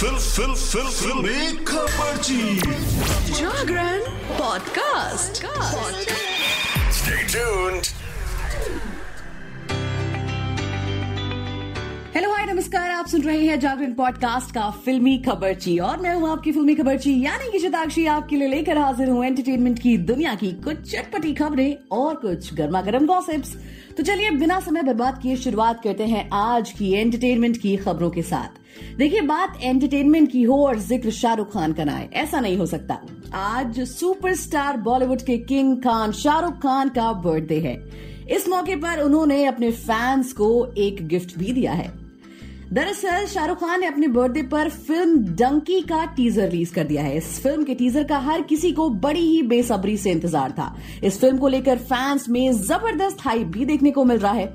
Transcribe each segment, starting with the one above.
Fill फिल फिल फिल खबरची जागरण पॉडकास्ट Stay tuned. सुन रहे हैं जागरण पॉडकास्ट का फिल्मी खबरची, और मैं हूँ आपकी फिल्मी खबरची, यानी कि शताक्षी आपके लिए लेकर हाजिर हूँ एंटरटेनमेंट की दुनिया की कुछ चटपटी खबरें और कुछ गर्मा गर्म गॉसिप्स तो चलिए, बिना समय बर्बाद किए शुरुआत करते हैं आज की एंटरटेनमेंट की खबरों के साथ। देखिए, बात एंटरटेनमेंट की हो और ज़िक्र शाहरुख खान का ना आए, ऐसा नहीं हो सकता। आज सुपरस्टार बॉलीवुड के किंग खान शाहरुख खान का बर्थडे है। इस मौके पर उन्होंने अपने फैंस को एक गिफ्ट भी दिया है। दरअसल, शाहरुख खान ने अपने बर्थडे पर फ़िल्म डंकी का टीजर रिलीज़ कर दिया है। इस फ़िल्म के टीजर का हर किसी को बड़ी ही बेसब्री से इंतज़ार था। इस फ़िल्म को लेकर फैंस में ज़बरदस्त हाइप भी देखने को मिल रहा है।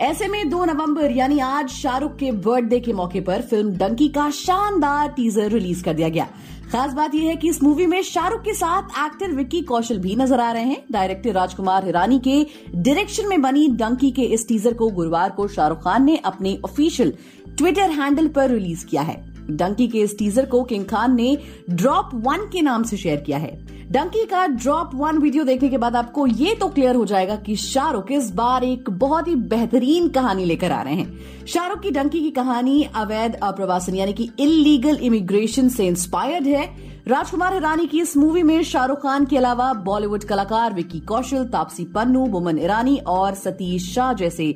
ऐसे में 2 नवंबर, यानी आज शाहरुख के बर्थडे के मौके पर फ़िल्म डंकी का शानदार टीजर रिलीज़ कर दिया गया। खास बात यह है कि इस मूवी में शाहरुख के साथ एक्टर विक्की कौशल भी नज़र आ रहे हैं। डायरेक्टर राजकुमार हिरानी के डायरेक्शन में बनी डंकी के इस टीजर को गुरुवार को शाहरुख खान ने अपने ऑफिशियल ट्विटर हैंडल पर रिलीज़ किया है। डंकी के इस टीजर को किंग खान ने ड्रॉप वन के नाम से शेयर किया है। डंकी का ड्रॉप वन वीडियो देखने के बाद आपको ये तो क्लियर हो जाएगा कि शाहरुख इस बार एक बहुत ही बेहतरीन कहानी लेकर आ रहे हैं। शाहरुख की डंकी की कहानी अवैध अप्रवासन, यानी कि इलीगल इमिग्रेशन से इंस्पायर्ड है। राजकुमार हिरानी की इस मूवी में शाहरुख खान के अलावा बॉलीवुड कलाकार विक्की कौशल, तापसी पन्नू, बुमन ईरानी और सतीश शाह जैसे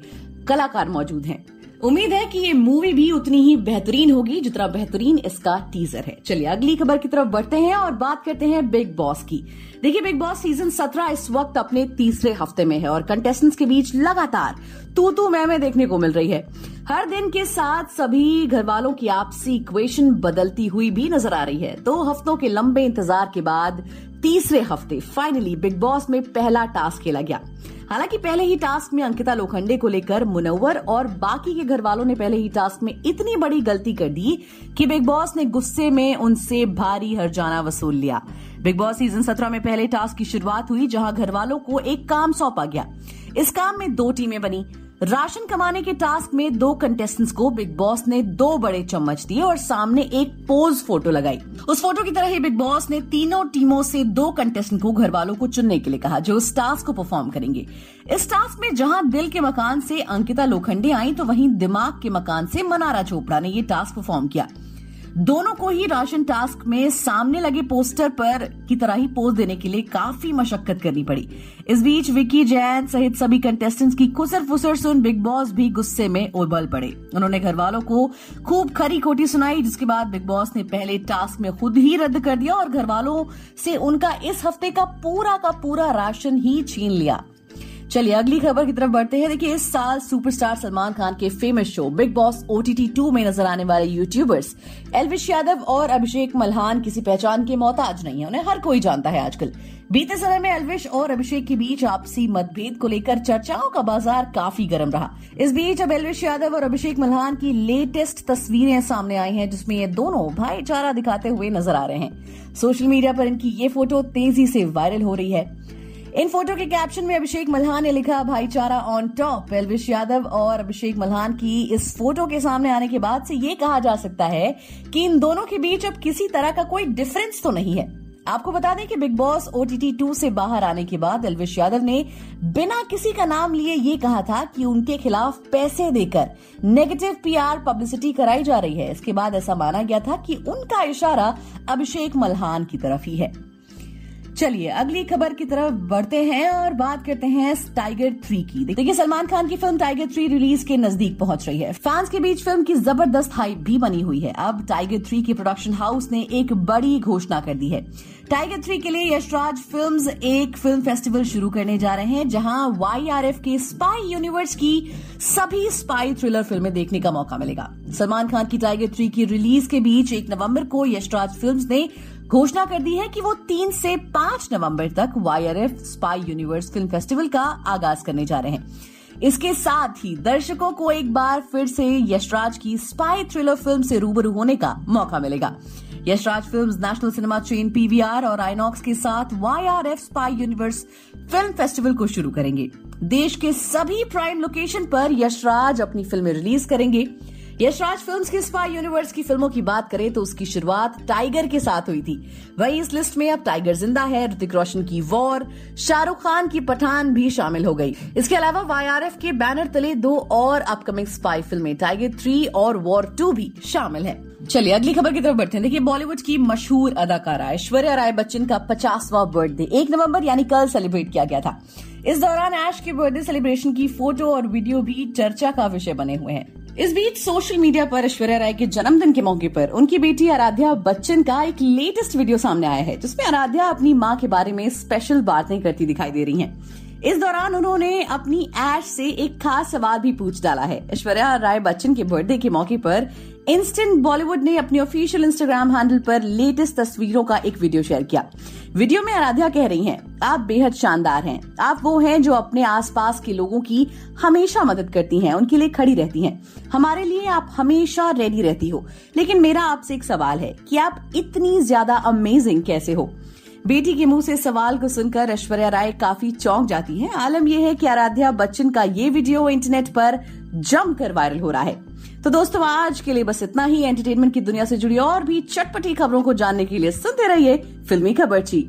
कलाकार मौजूद हैं। उम्मीद है कि ये मूवी भी उतनी ही बेहतरीन होगी जितना बेहतरीन इसका टीजर है। चलिए, अगली खबर की तरफ़ बढ़ते हैं और बात करते हैं बिग बॉस की। देखिए बिग बॉस सीज़न 17 इस वक्त अपने तीसरे हफ़्ते में है और कंटेस्टेंट्स के बीच लगातार तू तू मैं देखने को मिल रही है। हर दिन के साथ सभी घर वालों की आपसी इक्वेशन बदलती हुई भी नज़र आ रही है। दो हफ्तों के लंबे इंतज़ार के बाद तीसरे हफ़्ते फाइनली बिग बॉस में पहला टास्क खेला गया। हालाँकि पहले ही टास्क में अंकिता लोखंडे को लेकर मुनव्वर और बाकी के घर वालों ने पहले ही टास्क में इतनी बड़ी गलती कर दी कि बिग बॉस ने गुस्से में उनसे भारी हरजाना वसूल लिया। बिग बॉस सीज़न सत्रह में पहले टास्क की शुरुआत हुई, जहाँ घर वालों को एक काम सौंपा गया। इस काम में दो टीमें बनी राशन कमाने के टास्क में दो कंटेस्टेंट्स को बिग बॉस ने दो बड़े चम्मच दिए और सामने एक पोज फ़ोटो लगाई। उस फ़ोटो की तरह ही बिग बॉस ने तीनों टीमों से दो कंटेस्टेंट को घर वालों को चुनने के लिए कहा, जो इस टास्क को परफॉर्म करेंगे। इस टास्क में जहाँ दिल के मकान से अंकिता लोखंडे आई तो वहीं दिमाग के मकान से मनारा चोपड़ा ने ये टास्क परफॉर्म किया। दोनों को ही राशन टास्क में सामने लगे पोस्टर पर की तरह ही पोज देने के लिए काफ़ी मशक्कत करनी पड़ी। इस बीच विकी जैन सहित सभी कंटेस्टेंट्स की खुसर फुसर सुन बिग बॉस भी गुस्से में उबल पड़े। उन्होंने घर वालों को खूब खरी खोटी सुनाई, जिसके बाद बिग बॉस ने पहले टास्क में खुद ही रद्द कर दिया और घर वालों से उनका इस हफ़्ते का पूरा का पूरा राशन ही छीन लिया। चलिए, अगली खबर की तरफ़ बढ़ते हैं। देखिए, इस साल सुपरस्टार सलमान खान के famous show Bigg Boss OTT two में नज़र आने वाले यूट्यूबर्स एलविश यादव और अभिषेक मल्हान किसी पहचान के मोहताज नहीं है। उन्हें हर कोई जानता है आजकल। बीते समय में एलविश और अभिषेक के बीच आपसी मतभेद को लेकर चर्चाओं का बाज़ार काफ़ी गर्म रहा। इस बीच अब एलविश यादव और अभिषेक मल्हान की लेटेस्ट तस्वीरें सामने आई हैं, जिसमें ये दोनों भाईचारा दिखाते हुए नज़र आ रहे हैं। सोशल मीडिया पर इनकी ये फ़ोटो तेज़ी से वायरल हो रही है। इन फ़ोटो के कैप्शन में अभिषेक मल्हान ने लिखा, भाईचारा ऑन टॉप एलविश यादव और अभिषेक मल्हान की इस फ़ोटो के सामने आने के बाद से ये कहा जा सकता है कि इन दोनों के बीच अब किसी तरह का कोई डिफरेंस तो नहीं है। आपको बता दें कि बिग बॉस ओटीटी टू से बाहर आने के बाद एलविश यादव ने बिना किसी का नाम लिए ये कहा था कि उनके खिलाफ पैसे देकर नेगेटिव पीआर पब्लिसिटी कराई जा रही है। इसके बाद ऐसा माना गया था कि उनका इशारा अभिषेक मल्हान की तरफ़ ही है। चलिए, अगली खबर की तरफ़ बढ़ते हैं और बात करते हैं टाइगर थ्री की। देखिए, सलमान खान की फ़िल्म टाइगर थ्री रिलीज़ के नज़दीक पहुँच रही है। फैंस के बीच फ़िल्म की ज़बरदस्त हाइप भी बनी हुई है। अब टाइगर थ्री के प्रोडक्शन हाउस ने एक बड़ी घोषणा कर दी है। टाइगर थ्री के लिए यशराज फिल्म्स एक फ़िल्म फेस्टिवल शुरू करने जा रहे हैं, जहाँ वाईआरएफ के स्पाई यूनिवर्स की सभी स्पाई थ्रिलर फ़िल्में देखने का मौका मिलेगा। सलमान खान की टाइगर थ्री की रिलीज़ के बीच एक नवंबर को यशराज फ़िल्म ने घोषणा कर दी है कि वो तीन से पाँच नवंबर तक YRF spy universe film festival का आगाज़ करने जा रहे हैं। इसके साथ ही दर्शकों को एक बार फिर से यशराज की स्पाई थ्रिलर फ़िल्म से रूबरू होने का मौका मिलेगा। Yashraj films national cinema chain PVR और आईनॉक्स के साथ YRF spy universe film festival को शुरू करेंगे। देश के सभी प्राइम लोकेशन पर यशराज अपनी फ़िल्में रिलीज़ करेंगे। यशराज फिल्म्स की स्पाई यूनिवर्स की फ़िल्मों की बात करें तो उसकी शुरुआत टाइगर के साथ हुई थी। वहीं इस लिस्ट में अब टाइगर ज़िंदा है, ऋतिक रोशन की वॉर शाहरुख खान की पठान भी शामिल हो गई। इसके अलावा वाईआरएफ के बैनर तले दो और अपकमिंग स्पाई फ़िल्में टाइगर थ्री और वॉर टू भी शामिल है। चलिए, अगली खबर की तरफ़ बढ़ते हैं। देखिए बॉलीवुड की मशहूर अदाकारा ऐश्वर्या राय बच्चन का पचासवा बर्थडे एक नवंबर, यानी कल सेलिब्रेट किया गया था। इस दौरान ऐश के बर्थडे सेलिब्रेशन की फ़ोटो और वीडियो भी चर्चा का विषय बने हुए हैं। इस बीच सोशल मीडिया पर ऐश्वर्या राय के जन्मदिन के मौके पर उनकी बेटी आराध्या बच्चन का एक लेटेस्ट वीडियो सामने आया है, जिसमें आराध्या अपनी माँ के बारे में स्पेशल बातें करती दिखाई दे रही हैं। इस दौरान उन्होंने अपनी ऐश से एक खास सवाल भी पूछ डाला है। ऐश्वर्या राय बच्चन के बर्थडे के मौके पर इंस्टेंट बॉलीवुड ने अपने ऑफिशियल इंस्टाग्राम हैंडल पर लेटेस्ट तस्वीरों का एक वीडियो शेयर किया। वीडियो में आराध्या कह रही हैं, आप बेहद शानदार हैं। आप वो हैं जो अपने आसपास के लोगों की हमेशा मदद करती हैं, उनके लिए खड़ी रहती हैं। हमारे लिए आप हमेशा रेडी रहती हो। लेकिन मेरा आपसे एक सवाल है, कि आप इतनी ज़्यादा अमेजिंग कैसे हो? बेटी के मुँह से सवाल को सुनकर ऐश्वर्या राय काफ़ी चौंक जाती हैं। आलम यह है कि आराध्या बच्चन का ये वीडियो इंटरनेट पर जमकर वायरल हो रहा है। तो दोस्तों, आज के लिए बस इतना ही। एंटरटेनमेंट की दुनिया से जुड़ी और भी चटपटी खबरों को जानने के लिए सुनते रहिए फिल्मी खबरची